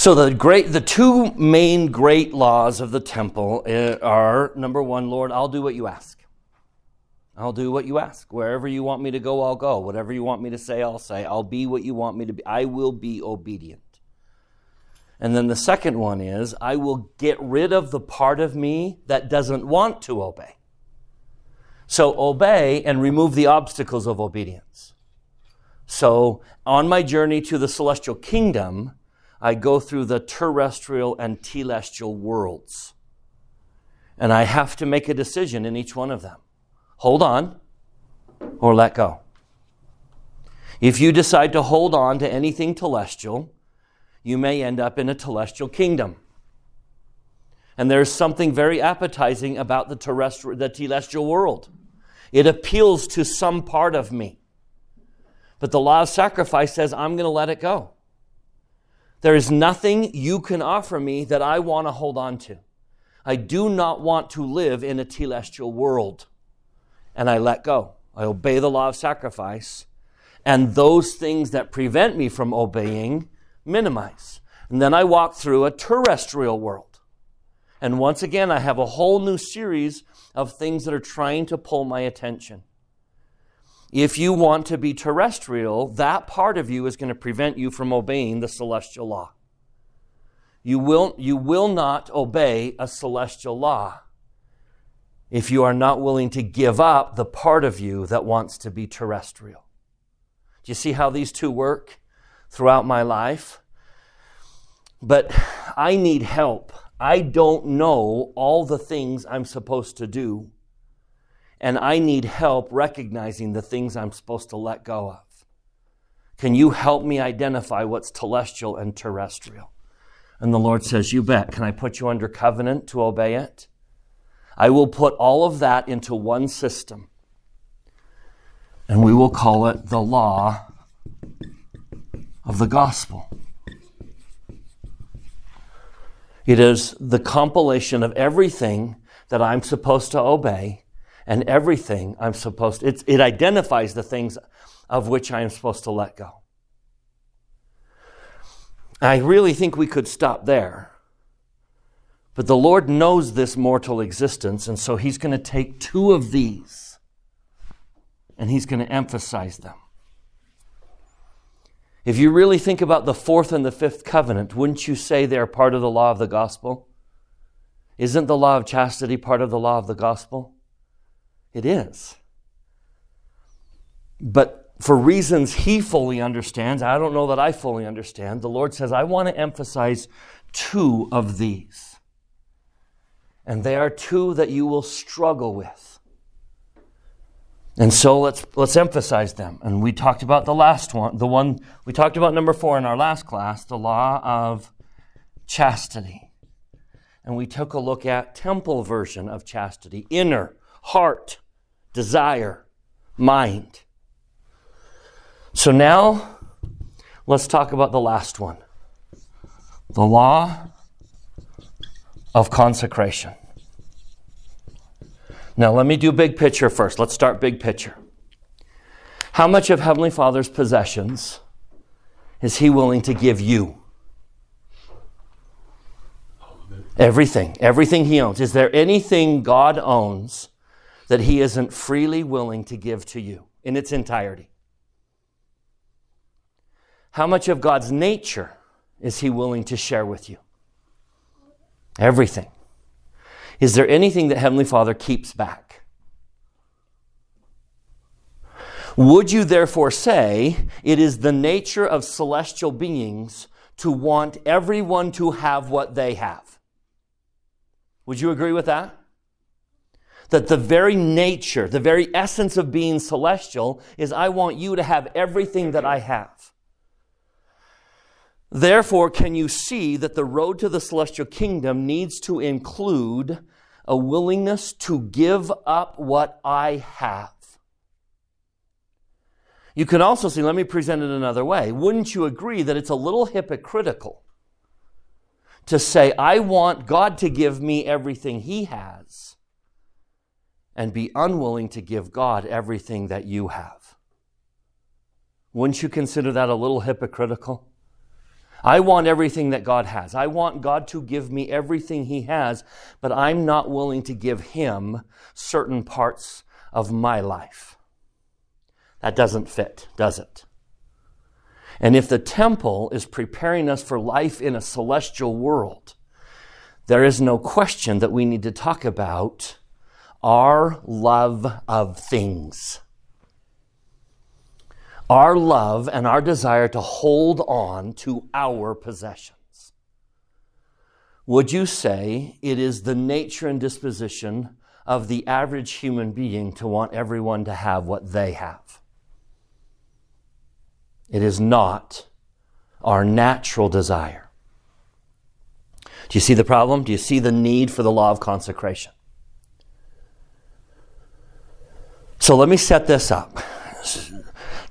So the great, the two main great laws of the temple eh, are number one, Lord, I'll do what you ask. I'll do what you ask. Wherever you want me to go, I'll go. Whatever you want me to say, I'll say. I'll be what you want me to be. I will be obedient. And then the second one is, I will get rid of the part of me that doesn't want to obey. So obey and remove the obstacles of obedience. So on my journey to the celestial kingdom, I go through the terrestrial and telestial worlds. And I have to make a decision in each one of them hold on or let go. If you decide to hold on to anything telestial, you may end up in a telestial kingdom. And there's something very appetizing about the terrestrial, the telestial world. It appeals to some part of me. But the law of sacrifice says, I'm going to let it go. There is nothing you can offer me that I want to hold on to. I do not want to live in a telestial world. And I let go. I obey the law of sacrifice. And those things that prevent me from obeying minimize. And then I walk through a terrestrial world. And once again, I have a whole new series of things that are trying to pull my attention. If you want to be terrestrial, that part of you is going to prevent you from obeying the celestial law. You will, you will not obey a celestial law if you are not willing to give up the part of you that wants to be terrestrial. Do you see how these two work throughout my life? But I need help. I don't know all the things I'm supposed to do and I need help recognizing the things I'm supposed to let go of. Can you help me identify what's telestial and terrestrial? And the Lord says, You bet. Can I put you under covenant to obey it? I will put all of that into one system. And we will call it the law of the gospel. It is the compilation of everything that I'm supposed to obey and everything I'm supposed to, it identifies the things of which I am supposed to let go. I really think we could stop there. But the Lord knows this mortal existence, and so He's going to take two of these and He's going to emphasize them. If you really think about the fourth and the fifth covenant, wouldn't you say they're part of the law of the gospel? Isn't the law of chastity part of the law of the gospel? It is. But for reasons he fully understands, I don't know that I fully understand, the Lord says, I want to emphasize two of these. And they are two that you will struggle with. And so let's, let's emphasize them. And we talked about the last one, the one we talked about number four in our last class, the law of chastity. And we took a look at temple version of chastity, inner heart, desire, mind. So now let's talk about the last one the law of consecration. Now, let me do big picture first. Let's start big picture. How much of Heavenly Father's possessions is He willing to give you? Everything. Everything He owns. Is there anything God owns that He isn't freely willing to give to you in its entirety? How much of God's nature is He willing to share with you? Everything. Is there anything that Heavenly Father keeps back? Would you therefore say it is the nature of celestial beings to want everyone to have what they have? Would you agree with that? That the very nature, the very essence of being celestial is I want you to have everything that I have. Therefore, can you see that the road to the celestial kingdom needs to include a willingness to give up what I have? You can also see, let me present it another way. Wouldn't you agree that it's a little hypocritical to say, I want God to give me everything He has? And be unwilling to give God everything that you have. Wouldn't you consider that a little hypocritical? I want everything that God has. I want God to give me everything He has, but I'm not willing to give Him certain parts of my life. That doesn't fit, does it? And if the temple is preparing us for life in a celestial world, there is no question that we need to talk about our love of things. Our love and our desire to hold on to our possessions. Would you say it is the nature and disposition of the average human being to want everyone to have what they have? It is not our natural desire. Do you see the problem? Do you see the need for the law of consecration? So let me set this up.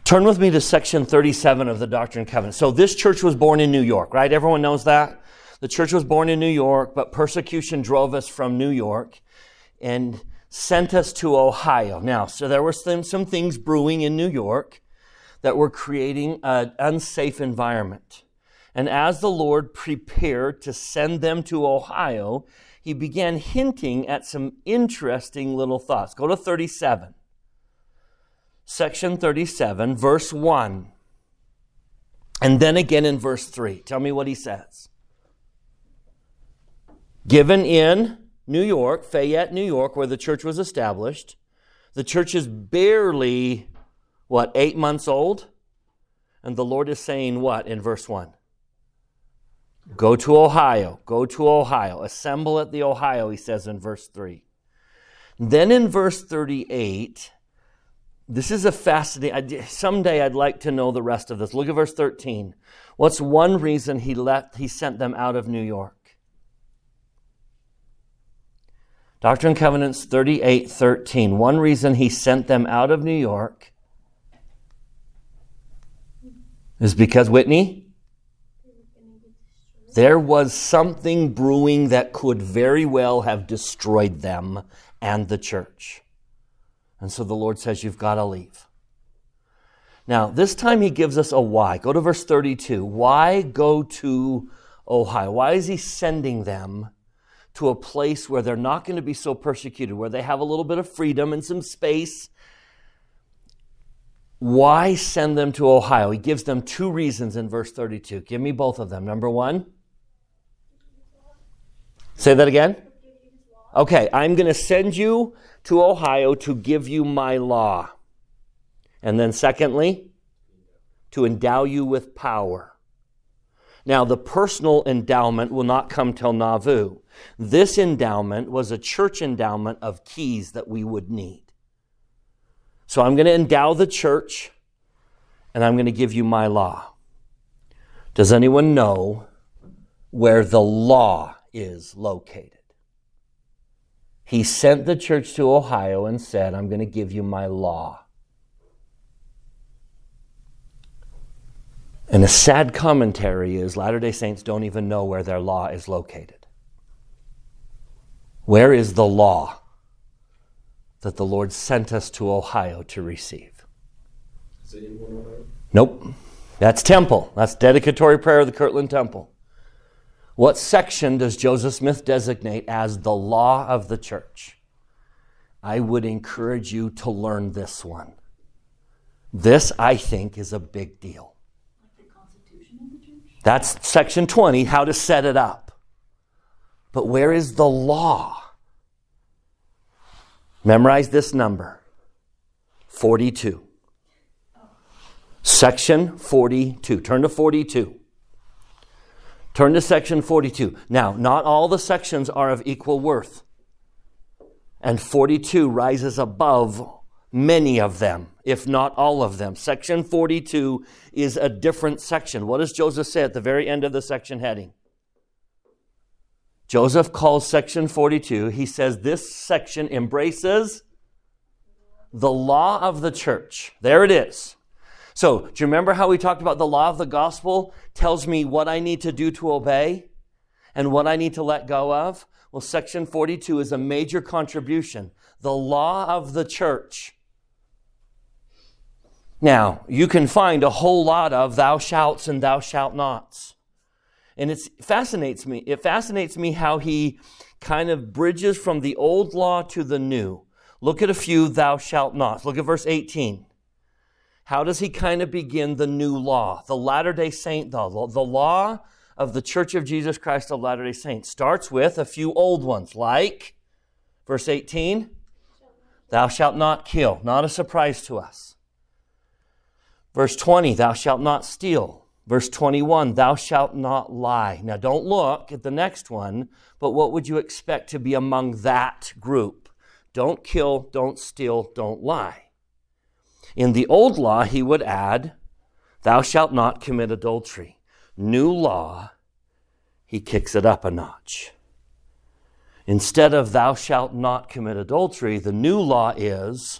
Turn with me to section 37 of the Doctrine and Covenants. So this church was born in New York, right? Everyone knows that? The church was born in New York, but persecution drove us from New York and sent us to Ohio. Now, so there were some, some things brewing in New York that were creating an unsafe environment. And as the Lord prepared to send them to Ohio, he began hinting at some interesting little thoughts. Go to 37. Section 37, verse 1. And then again in verse 3. Tell me what he says. Given in New York, Fayette, New York, where the church was established, the church is barely, what, eight months old? And the Lord is saying what in verse 1? Go to Ohio. Go to Ohio. Assemble at the Ohio, he says in verse 3. Then in verse 38, this is a fascinating. Someday I'd like to know the rest of this. Look at verse 13. What's one reason he left? He sent them out of New York. Doctrine and Covenants 38 13. One reason he sent them out of New York is because, Whitney, there was something brewing that could very well have destroyed them and the church. And so the Lord says, You've got to leave. Now, this time he gives us a why. Go to verse 32. Why go to Ohio? Why is he sending them to a place where they're not going to be so persecuted, where they have a little bit of freedom and some space? Why send them to Ohio? He gives them two reasons in verse 32. Give me both of them. Number one, Say that again. Okay, I'm going to send you to Ohio to give you my law. And then, secondly, to endow you with power. Now, the personal endowment will not come till Nauvoo. This endowment was a church endowment of keys that we would need. So I'm going to endow the church and I'm going to give you my law. Does anyone know where the law is located. He sent the church to Ohio and said, I'm going to give you my law. And a sad commentary is Latter day Saints don't even know where their law is located. Where is the law that the Lord sent us to Ohio to receive? Nope. That's temple. That's dedicatory prayer of the Kirtland Temple. What section does Joseph Smith designate as the law of the church? I would encourage you to learn this one. This, I think, is a big deal. That's section 20, how to set it up. But where is the law? Memorize this number 42. Section 42. Turn to 42. Turn to section 42. Now, not all the sections are of equal worth. And 42 rises above many of them, if not all of them. Section 42 is a different section. What does Joseph say at the very end of the section heading? Joseph calls section 42, he says this section embraces the law of the church. There it is. So, do you remember how we talked about the law of the gospel tells me what I need to do to obey and what I need to let go of? Well, section 42 is a major contribution. The law of the church. Now, you can find a whole lot of thou shalt and thou shalt nots. And it fascinates me. It fascinates me how he kind of bridges from the old law to the new. Look at a few thou shalt not. Look at verse 18. How does he kind of begin the new law? The Latter day Saint, the, the law of the Church of Jesus Christ of Latter day Saints starts with a few old ones, like verse 18, thou shalt not kill. Not a surprise to us. Verse 20, thou shalt not steal. Verse 21, thou shalt not lie. Now don't look at the next one, but what would you expect to be among that group? Don't kill, don't steal, don't lie. In the old law, he would add, thou shalt not commit adultery new law, he kicks it up a notch. Instead of thou shalt not commit adultery, the new law is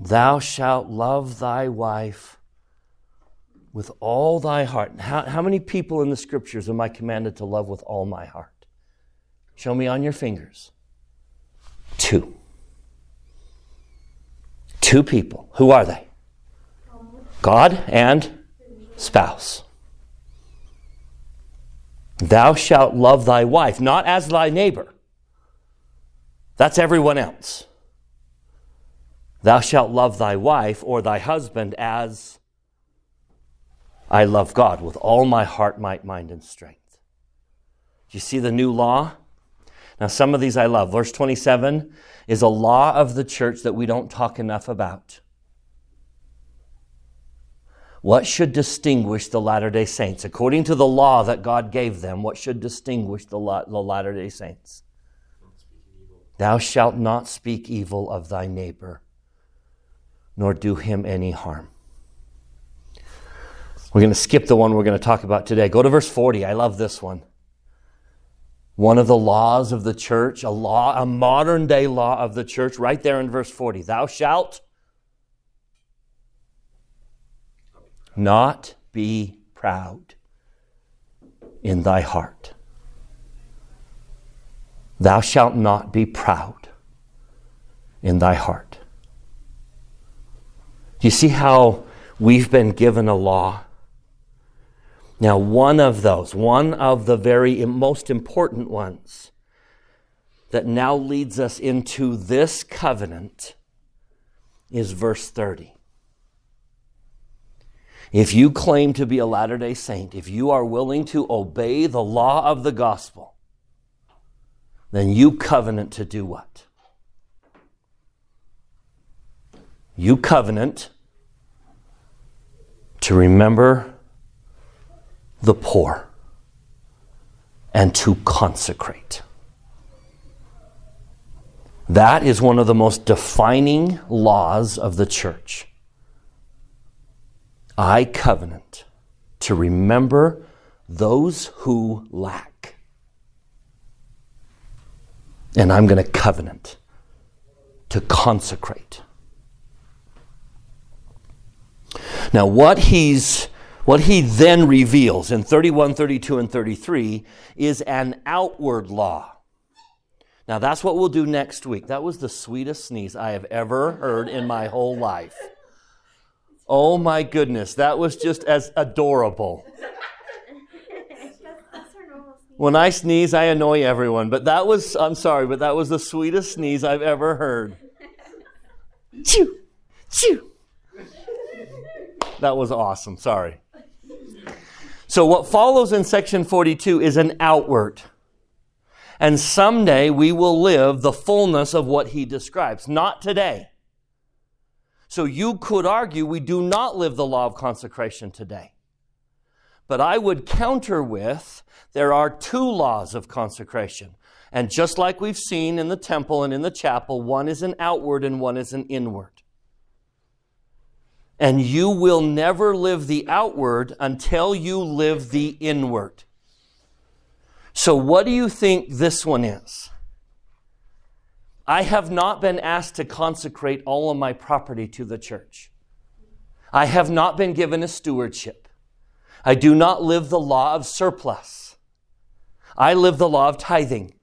thou shalt love thy wife with all thy heart. How, how many people in the scriptures am I commanded to love with all my heart? Show me on your fingers. Two. Two people. Who are they? God and spouse. Thou shalt love thy wife, not as thy neighbor. That's everyone else. Thou shalt love thy wife or thy husband as I love God with all my heart, might, mind, and strength. Do you see the new law? Now, some of these I love. Verse 27 is a law of the church that we don't talk enough about. What should distinguish the Latter day Saints? According to the law that God gave them, what should distinguish the, the Latter day Saints? Thou shalt not speak evil of thy neighbor, nor do him any harm. We're going to skip the one we're going to talk about today. Go to verse 40. I love this one. One of the laws of the church, a law, a modern day law of the church, right there in verse 40. Thou shalt not be proud in thy heart. Thou shalt not be proud in thy heart. You see how we've been given a law? Now, one of those, one of the very most important ones that now leads us into this covenant is verse 30. If you claim to be a Latter day Saint, if you are willing to obey the law of the gospel, then you covenant to do what? You covenant to remember the poor and to consecrate. That is one of the most defining laws of the church. I covenant to remember those who lack. And I'm going to covenant to consecrate. Now, what he's what he then reveals in 31, 32, and 33 is an outward law. Now, that's what we'll do next week. That was the sweetest sneeze I have ever heard in my whole life. Oh my goodness, that was just as adorable. When I sneeze, I annoy everyone, but that was, I'm sorry, but that was the sweetest sneeze I've ever heard. Chew, chew. That was awesome, sorry. So, what follows in section 42 is an outward. And someday we will live the fullness of what he describes. Not today. So you could argue we do not live the law of consecration today. But I would counter with there are two laws of consecration. And just like we've seen in the temple and in the chapel, one is an outward and one is an inward. And you will never live the outward until you live the inward. So, what do you think this one is? I have not been asked to consecrate all of my property to the church. I have not been given a stewardship. I do not live the law of surplus. I live the law of tithing.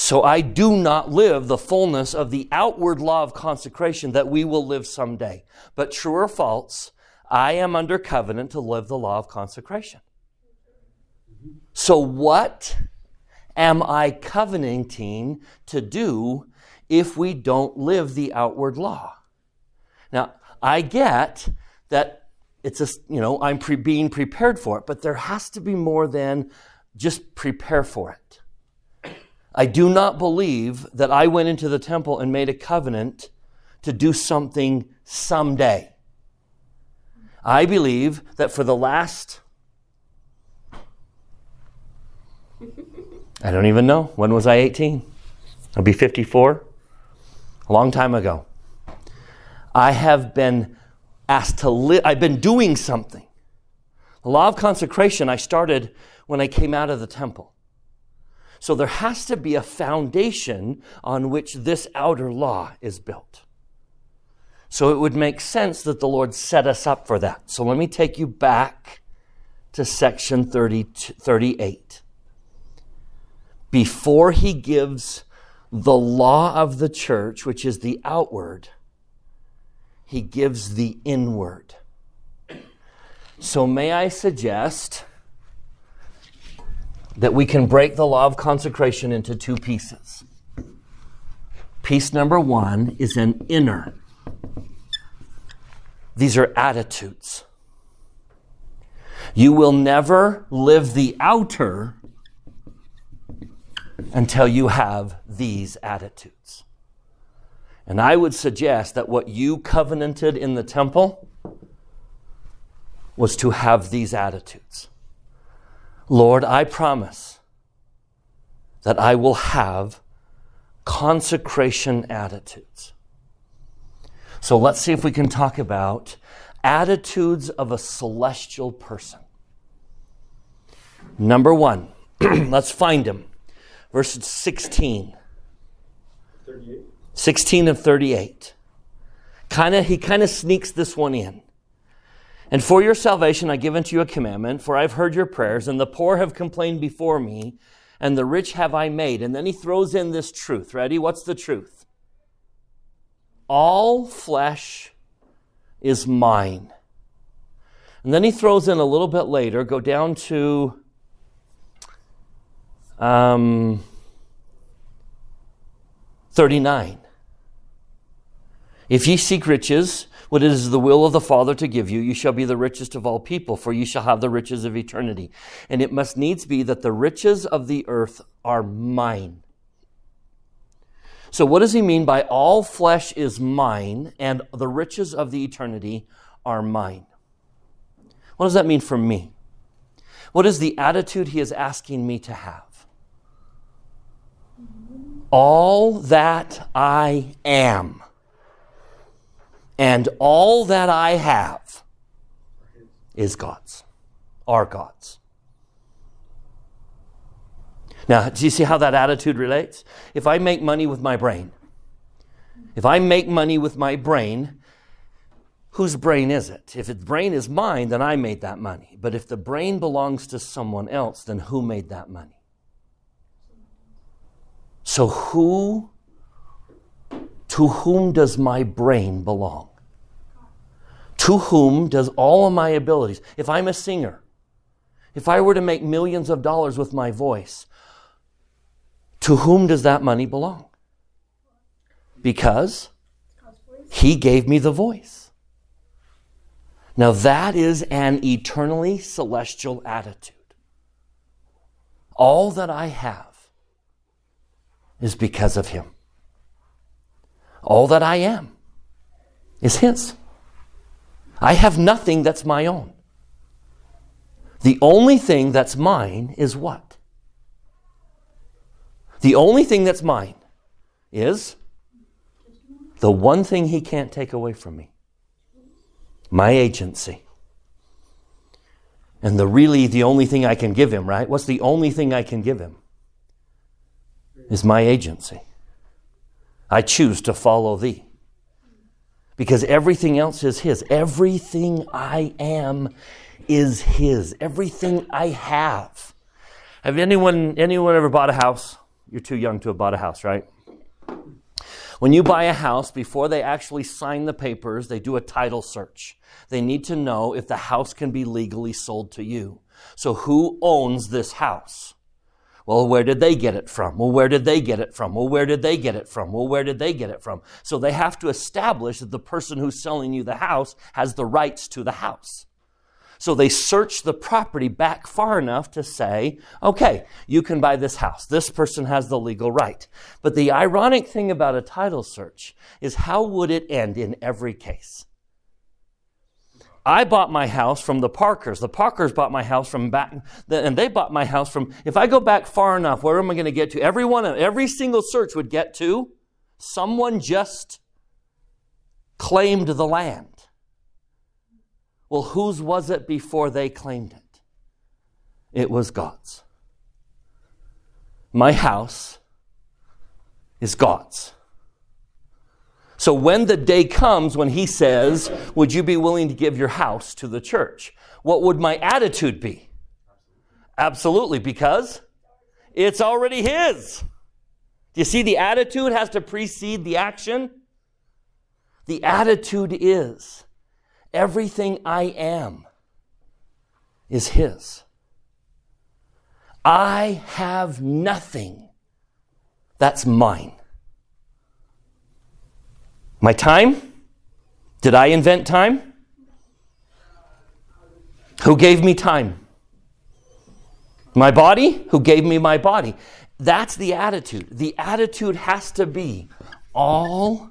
So I do not live the fullness of the outward law of consecration that we will live someday. But true or false, I am under covenant to live the law of consecration. So, what am I covenanting to do if we don't live the outward law? Now, I get that it's a, you know, I'm pre- being prepared for it, but there has to be more than just prepare for it. I do not believe that I went into the temple and made a covenant to do something someday. I believe that for the last, I don't even know, when was I 18? I'll be 54. A long time ago. I have been asked to live, I've been doing something. The law of consecration I started when I came out of the temple. So there has to be a foundation on which this outer law is built. So it would make sense that the Lord set us up for that. So let me take you back to section 30, 38. Before he gives the law of the church, which is the outward, he gives the inward. So may I suggest that we can break the law of consecration into two pieces. Piece number one is an inner these are attitudes. You will never live the outer until you have these attitudes. And I would suggest that what you covenanted in the temple was to have these attitudes. Lord, I promise that I will have consecration attitudes. So let's see if we can talk about attitudes of a celestial person. Number one, let's find him. Verse 16. 38. 16 of 38. Kinda, he kind of sneaks this one in. And for your salvation I give unto you a commandment, for I've heard your prayers, and the poor have complained before me, and the rich have I made. And then he throws in this truth. Ready? What's the truth? All flesh is mine. And then he throws in a little bit later, go down to um, 39. If ye seek riches, what is the will of the Father to give you, you shall be the richest of all people, for you shall have the riches of eternity. And it must needs be that the riches of the earth are mine. So, what does he mean by all flesh is mine and the riches of the eternity are mine? What does that mean for me? What is the attitude he is asking me to have? All that I am and all that I have is God's, our God's. Now, do you see how that attitude relates? If I make money with my brain, if I make money with my brain, whose brain is it? If the brain is mine, then I made that money. But if the brain belongs to someone else, then who made that money? So who to whom does my brain belong? To whom does all of my abilities? If I'm a singer, if I were to make millions of dollars with my voice, to whom does that money belong? Because he gave me the voice. Now, that is an eternally celestial attitude. All that I have is because of him. All that I am is his. I have nothing that's my own. The only thing that's mine is what? The only thing that's mine is the one thing he can't take away from me my agency. And the really the only thing I can give him, right? What's the only thing I can give him? Is my agency. I choose to follow thee. Because everything else is his. Everything I am is his. Everything I have. Have anyone anyone ever bought a house? You're too young to have bought a house, right? When you buy a house, before they actually sign the papers, they do a title search. They need to know if the house can be legally sold to you. So who owns this house? Well, where did they get it from? Well, where did they get it from? Well, where did they get it from? Well, where did they get it from? So they have to establish that the person who's selling you the house has the rights to the house. So they search the property back far enough to say, okay, you can buy this house. This person has the legal right. But the ironic thing about a title search is how would it end in every case? I bought my house from the Parkers. The Parkers bought my house from back, and they bought my house from, if I go back far enough, where am I going to get to? Every one every single search would get to someone just claimed the land. Well, whose was it before they claimed it? It was God's. My house is God's. So when the day comes when he says, Would you be willing to give your house to the church? What would my attitude be? Absolutely, because it's already his. Do you see the attitude has to precede the action? The attitude is everything I am is his. I have nothing that's mine. My time? Did I invent time? Who gave me time? My body? Who gave me my body? That's the attitude. The attitude has to be all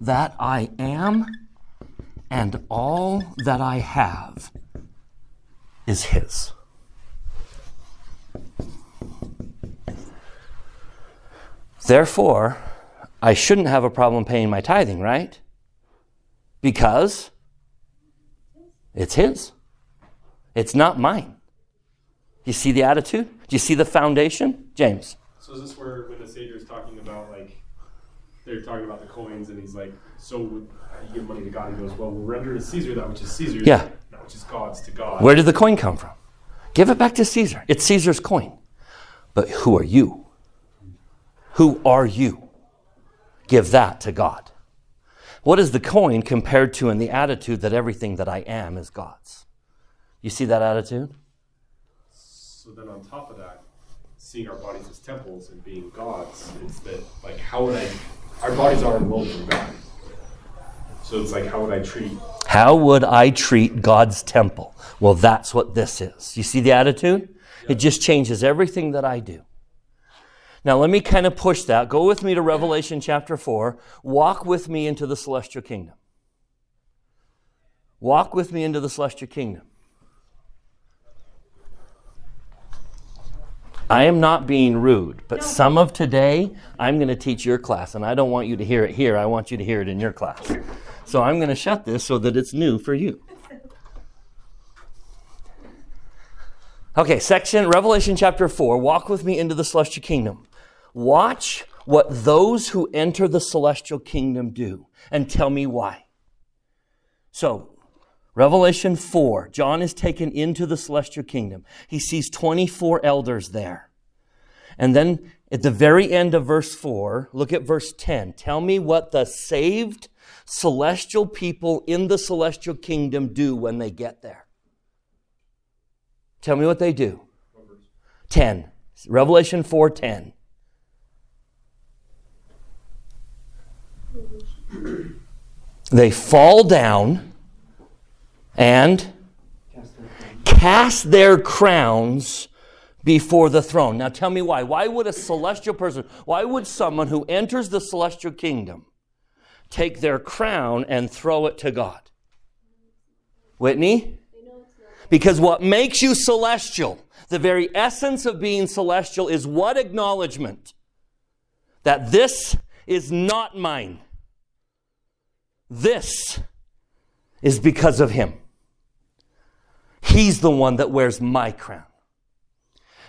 that I am and all that I have is His. Therefore, I shouldn't have a problem paying my tithing, right? Because it's His. It's not mine. You see the attitude? Do you see the foundation? James. So is this where when the Savior is talking about like they're talking about the coins and he's like, so would you give money to God, he goes, Well we'll render to Caesar that which is Caesar's, yeah. that which is God's to God. Where did the coin come from? Give it back to Caesar. It's Caesar's coin. But who are you? Who are you? Give that to God. What is the coin compared to in the attitude that everything that I am is God's? You see that attitude? So then on top of that, seeing our bodies as temples and being God's, it's that like how would I our bodies are enrolled from God. So it's like how would I treat How would I treat God's temple? Well, that's what this is. You see the attitude? It just changes everything that I do. Now, let me kind of push that. Go with me to Revelation chapter 4. Walk with me into the celestial kingdom. Walk with me into the celestial kingdom. I am not being rude, but some of today I'm going to teach your class, and I don't want you to hear it here. I want you to hear it in your class. So I'm going to shut this so that it's new for you. Okay, section Revelation chapter 4. Walk with me into the celestial kingdom. Watch what those who enter the celestial kingdom do and tell me why. So, Revelation 4, John is taken into the celestial kingdom. He sees 24 elders there. And then at the very end of verse 4, look at verse 10. Tell me what the saved celestial people in the celestial kingdom do when they get there. Tell me what they do. 10. Revelation 4:10. They fall down and cast their crowns before the throne. Now tell me why. Why would a celestial person, why would someone who enters the celestial kingdom take their crown and throw it to God? Whitney? Because what makes you celestial, the very essence of being celestial, is what acknowledgement? That this is not mine. This is because of him. He's the one that wears my crown.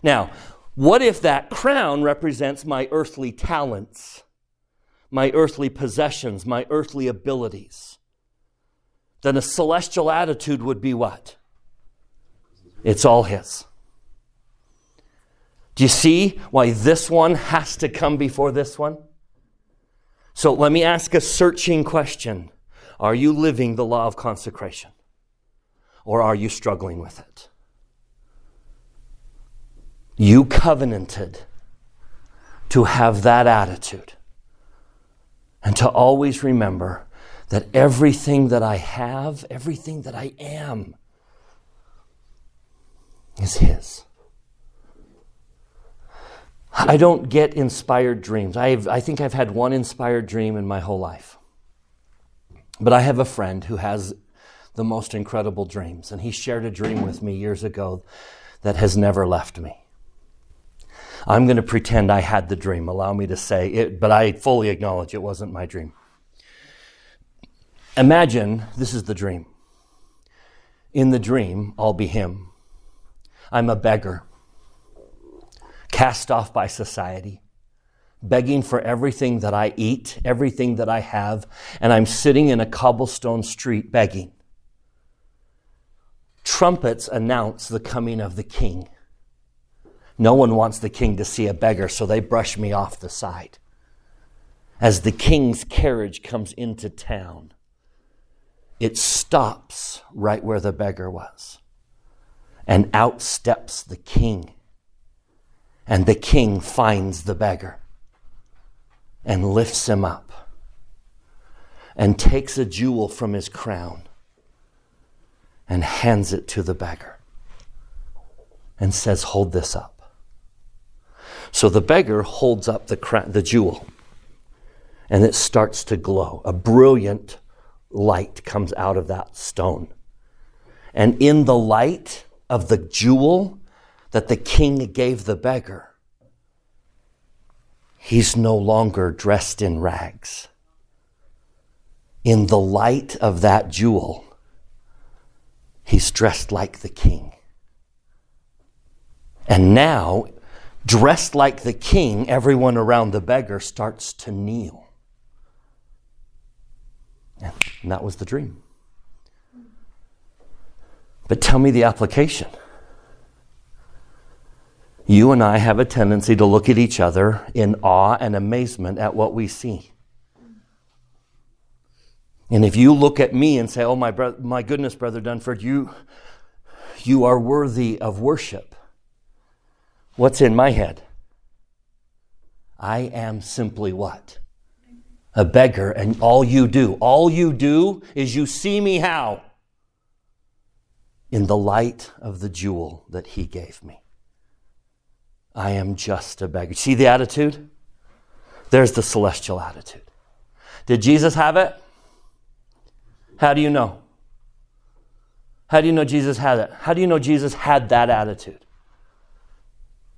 Now, what if that crown represents my earthly talents, my earthly possessions, my earthly abilities? Then a celestial attitude would be what? It's all His. Do you see why this one has to come before this one? So let me ask a searching question Are you living the law of consecration? Or are you struggling with it? You covenanted to have that attitude and to always remember that everything that I have, everything that I am, is His. I don't get inspired dreams. I've, I think I've had one inspired dream in my whole life. But I have a friend who has the most incredible dreams, and he shared a dream with me years ago that has never left me. I'm going to pretend I had the dream. Allow me to say it, but I fully acknowledge it wasn't my dream. Imagine this is the dream. In the dream, I'll be him. I'm a beggar, cast off by society, begging for everything that I eat, everything that I have, and I'm sitting in a cobblestone street begging. Trumpets announce the coming of the king. No one wants the king to see a beggar, so they brush me off the side. As the king's carriage comes into town, it stops right where the beggar was. And out steps the king. And the king finds the beggar and lifts him up and takes a jewel from his crown and hands it to the beggar and says, Hold this up. So the beggar holds up the, cra- the jewel and it starts to glow. A brilliant light comes out of that stone. And in the light of the jewel that the king gave the beggar, he's no longer dressed in rags. In the light of that jewel, he's dressed like the king. And now, dressed like the king, everyone around the beggar starts to kneel. And that was the dream. But tell me the application. You and I have a tendency to look at each other in awe and amazement at what we see. And if you look at me and say, "Oh my bro- my goodness, brother Dunford, you you are worthy of worship." What's in my head? I am simply what? a beggar, and all you do, all you do is you see me how? In the light of the jewel that he gave me. I am just a beggar. See the attitude? There's the celestial attitude. Did Jesus have it? How do you know? How do you know Jesus had it? How do you know Jesus had that attitude?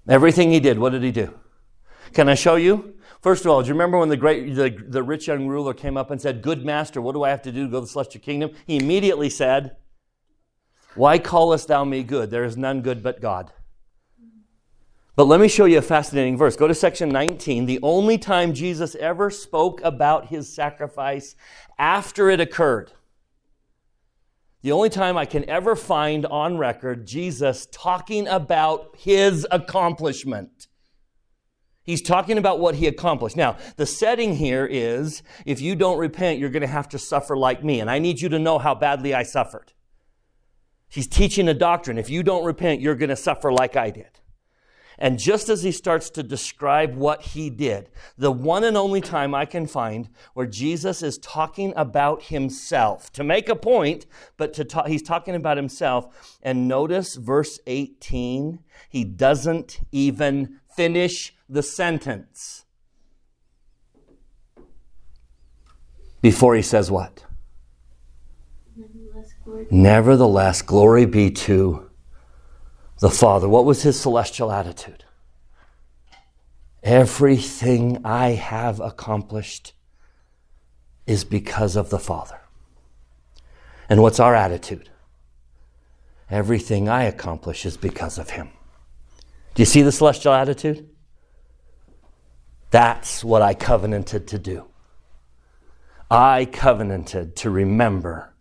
Everything he did, what did he do? Can I show you? First of all, do you remember when the great, the, the rich young ruler came up and said, Good master, what do I have to do to go to the celestial kingdom? He immediately said, Why callest thou me good? There is none good but God. But let me show you a fascinating verse. Go to section 19. The only time Jesus ever spoke about his sacrifice after it occurred. The only time I can ever find on record Jesus talking about his accomplishment. He's talking about what he accomplished. Now, the setting here is if you don't repent, you're going to have to suffer like me. And I need you to know how badly I suffered. He's teaching a doctrine. If you don't repent, you're going to suffer like I did. And just as he starts to describe what he did, the one and only time I can find where Jesus is talking about himself to make a point, but to talk, he's talking about himself. And notice verse 18, he doesn't even finish the sentence before he says what? Nevertheless glory, Nevertheless, glory be to the Father. What was his celestial attitude? Everything I have accomplished is because of the Father. And what's our attitude? Everything I accomplish is because of Him. Do you see the celestial attitude? That's what I covenanted to do. I covenanted to remember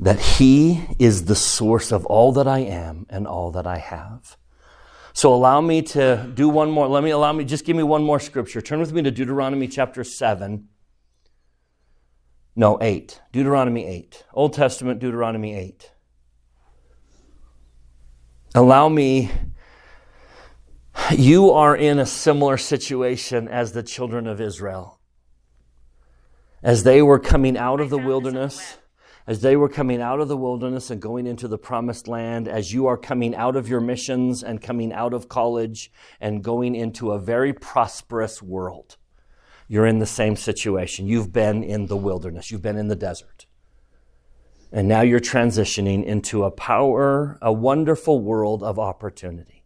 that He is the source of all that I am and all that I have. So allow me to do one more. Let me allow me, just give me one more scripture. Turn with me to Deuteronomy chapter 7. No, 8. Deuteronomy 8. Old Testament, Deuteronomy 8. Allow me, you are in a similar situation as the children of Israel. As they were coming out of the wilderness as they were coming out of the wilderness and going into the promised land, as you are coming out of your missions and coming out of college and going into a very prosperous world, you're in the same situation. You've been in the wilderness, you've been in the desert. And now you're transitioning into a power, a wonderful world of opportunity.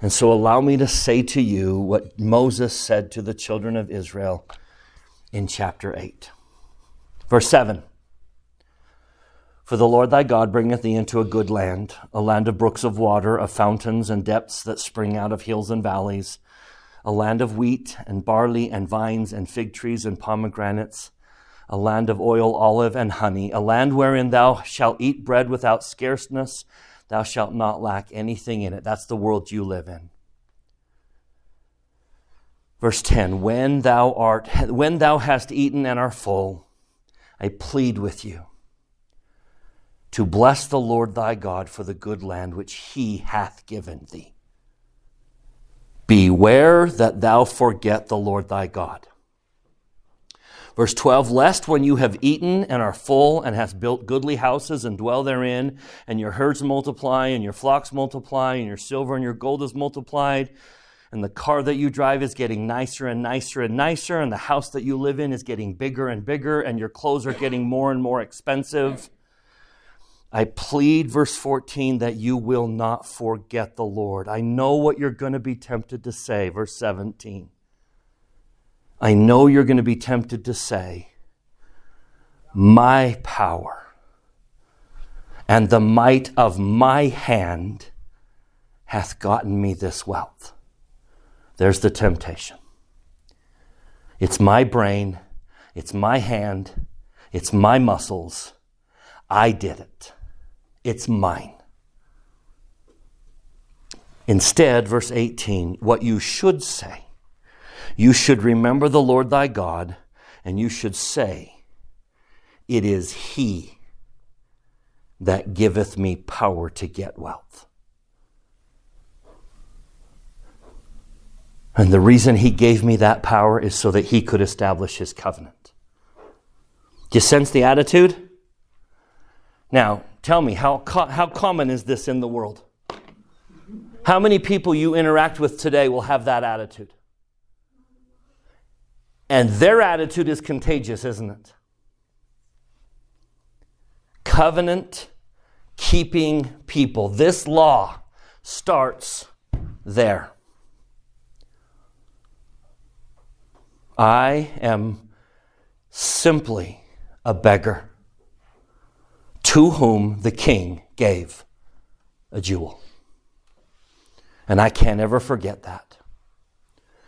And so allow me to say to you what Moses said to the children of Israel in chapter 8. Verse 7 for the Lord thy God bringeth thee into a good land, a land of brooks of water, of fountains and depths that spring out of hills and valleys, a land of wheat and barley and vines and fig trees and pomegranates, a land of oil, olive, and honey, a land wherein thou shalt eat bread without scarceness, thou shalt not lack anything in it. That's the world you live in. Verse 10 When thou art when thou hast eaten and are full, I plead with you to bless the Lord thy God for the good land which he hath given thee. Beware that thou forget the Lord thy God. Verse 12, lest when you have eaten and are full and hast built goodly houses and dwell therein, and your herds multiply and your flocks multiply and your silver and your gold is multiplied, and the car that you drive is getting nicer and nicer and nicer, and the house that you live in is getting bigger and bigger, and your clothes are getting more and more expensive I plead, verse 14, that you will not forget the Lord. I know what you're going to be tempted to say, verse 17. I know you're going to be tempted to say, My power and the might of my hand hath gotten me this wealth. There's the temptation. It's my brain, it's my hand, it's my muscles. I did it. It's mine. Instead, verse 18, what you should say, you should remember the Lord thy God, and you should say, It is he that giveth me power to get wealth. And the reason he gave me that power is so that he could establish his covenant. Do you sense the attitude? Now, tell me, how, co- how common is this in the world? How many people you interact with today will have that attitude? And their attitude is contagious, isn't it? Covenant keeping people. This law starts there. I am simply a beggar to whom the king gave a jewel. And I can't ever forget that.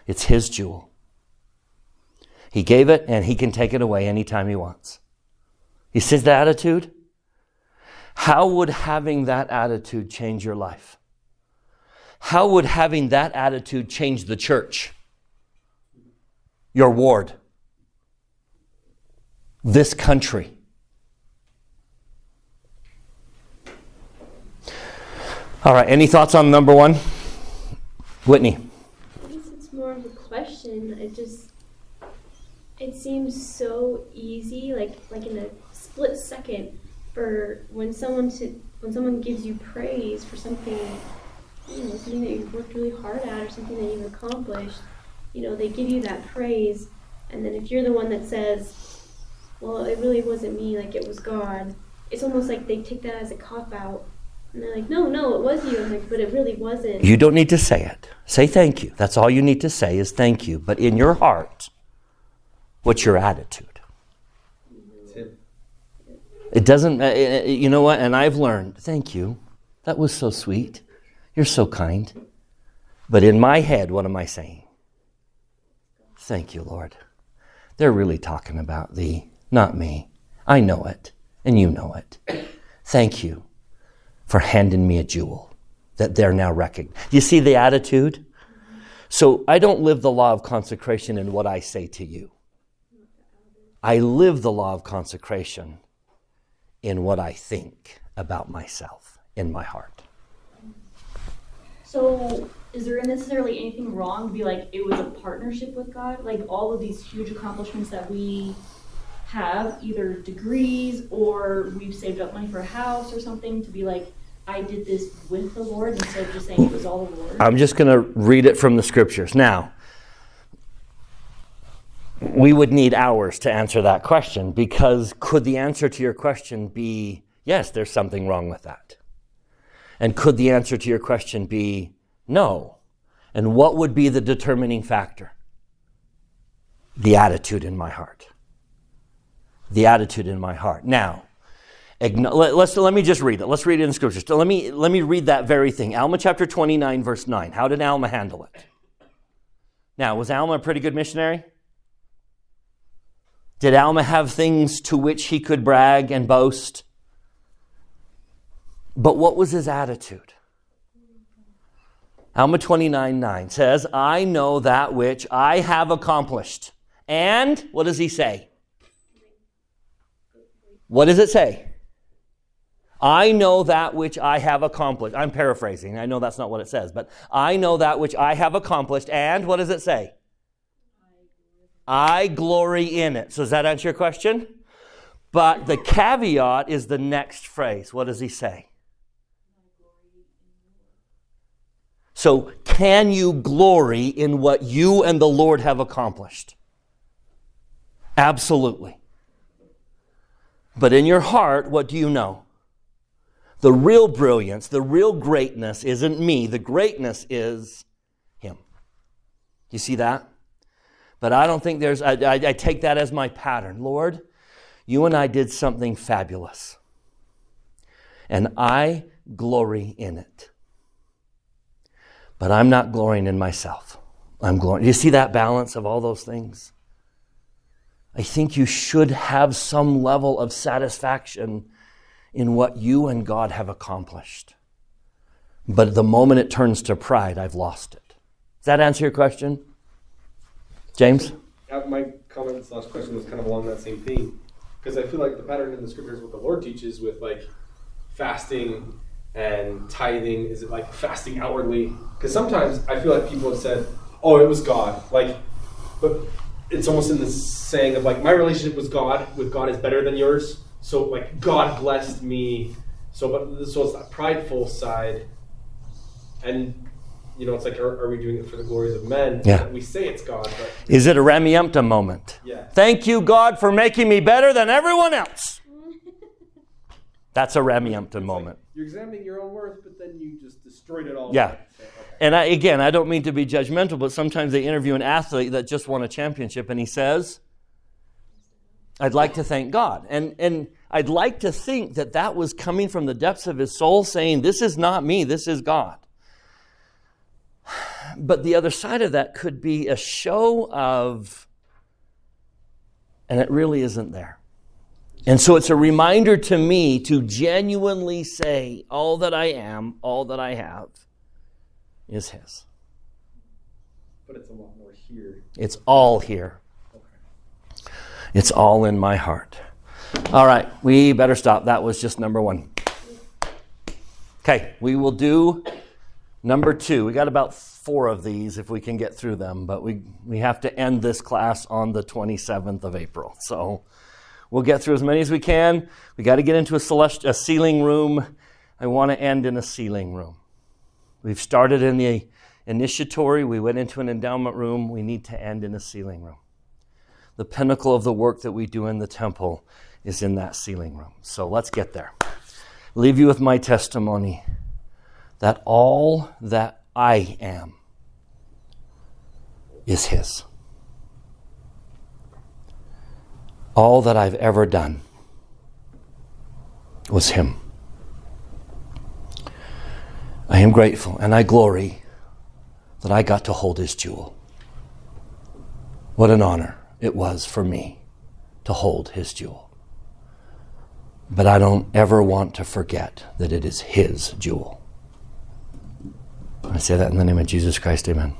It's his jewel. He gave it and he can take it away anytime he wants. He says the attitude. How would having that attitude change your life? How would having that attitude change the church? Your ward? This country? All right, any thoughts on number one? Whitney. I guess it's more of a question. It just it seems so easy, like like in a split second, for when someone to when someone gives you praise for something, you know, something that you've worked really hard at or something that you've accomplished. You know, they give you that praise, and then if you're the one that says, "Well, it really wasn't me, like it was God," it's almost like they take that as a cop out and they're like, no, no, it was you. I'm like, but it really wasn't. You don't need to say it. Say thank you. That's all you need to say is thank you. But in your heart, what's your attitude? It doesn't, uh, uh, you know what? And I've learned, thank you. That was so sweet. You're so kind. But in my head, what am I saying? Thank you, Lord. They're really talking about thee, not me. I know it, and you know it. Thank you for handing me a jewel that they're now recognized. You see the attitude? So I don't live the law of consecration in what I say to you. I live the law of consecration in what I think about myself in my heart. So, is there necessarily anything wrong to be like it was a partnership with God? Like all of these huge accomplishments that we have, either degrees or we've saved up money for a house or something, to be like, I did this with the Lord instead of just saying it was all the Lord? I'm just going to read it from the scriptures. Now, we would need hours to answer that question because could the answer to your question be yes, there's something wrong with that? And could the answer to your question be no? And what would be the determining factor? The attitude in my heart. The attitude in my heart. Now, let, us let me just read it. Let's read it in the scriptures. Let me, let me read that very thing. Alma chapter 29, verse 9. How did Alma handle it? Now, was Alma a pretty good missionary? Did Alma have things to which he could brag and boast? But what was his attitude? Alma 29 9 says, I know that which I have accomplished. And what does he say? What does it say? I know that which I have accomplished. I'm paraphrasing. I know that's not what it says, but I know that which I have accomplished. And what does it say? I glory in it. So does that answer your question? But the caveat is the next phrase. What does he say? So, can you glory in what you and the Lord have accomplished? Absolutely. But in your heart, what do you know? The real brilliance, the real greatness isn't me. The greatness is Him. You see that? But I don't think there's, I, I, I take that as my pattern. Lord, you and I did something fabulous. And I glory in it. But I'm not glorying in myself. I'm glorying. You see that balance of all those things? I think you should have some level of satisfaction in what you and God have accomplished. But the moment it turns to pride, I've lost it. Does that answer your question? James? my comment last question was kind of along that same theme. Because I feel like the pattern in the scriptures, what the Lord teaches with like fasting and tithing, is it like fasting outwardly? Because sometimes I feel like people have said, oh, it was God. Like, but it's almost in the saying of like, my relationship with God, with God is better than yours. So like, God blessed me. So, but so it's that prideful side. And you know, it's like, are, are, we doing it for the glories of men? Yeah. We say it's God, but. Is it a Rameumptom moment? Yeah. Thank you, God, for making me better than everyone else. That's a Rameumptom moment. Like you're examining your own worth, but then you just destroyed it all. Yeah. okay. And I, again, I don't mean to be judgmental, but sometimes they interview an athlete that just won a championship and he says, I'd like to thank God. And, and I'd like to think that that was coming from the depths of his soul saying, This is not me, this is God. But the other side of that could be a show of, and it really isn't there. And so it's a reminder to me to genuinely say, all that I am, all that I have is His. But it's a lot more here. It's all here. It's all in my heart. All right, we better stop. That was just number one. Okay, we will do number two. We got about four of these if we can get through them, but we, we have to end this class on the 27th of April. So we'll get through as many as we can. We got to get into a, celest- a sealing room. I want to end in a sealing room. We've started in the initiatory, we went into an endowment room. We need to end in a sealing room. The pinnacle of the work that we do in the temple is in that sealing room. So let's get there. Leave you with my testimony that all that I am is His. All that I've ever done was Him. I am grateful and I glory that I got to hold His jewel. What an honor it was for me to hold His jewel. But I don't ever want to forget that it is His jewel I say that in the name of Jesus Christ, amen.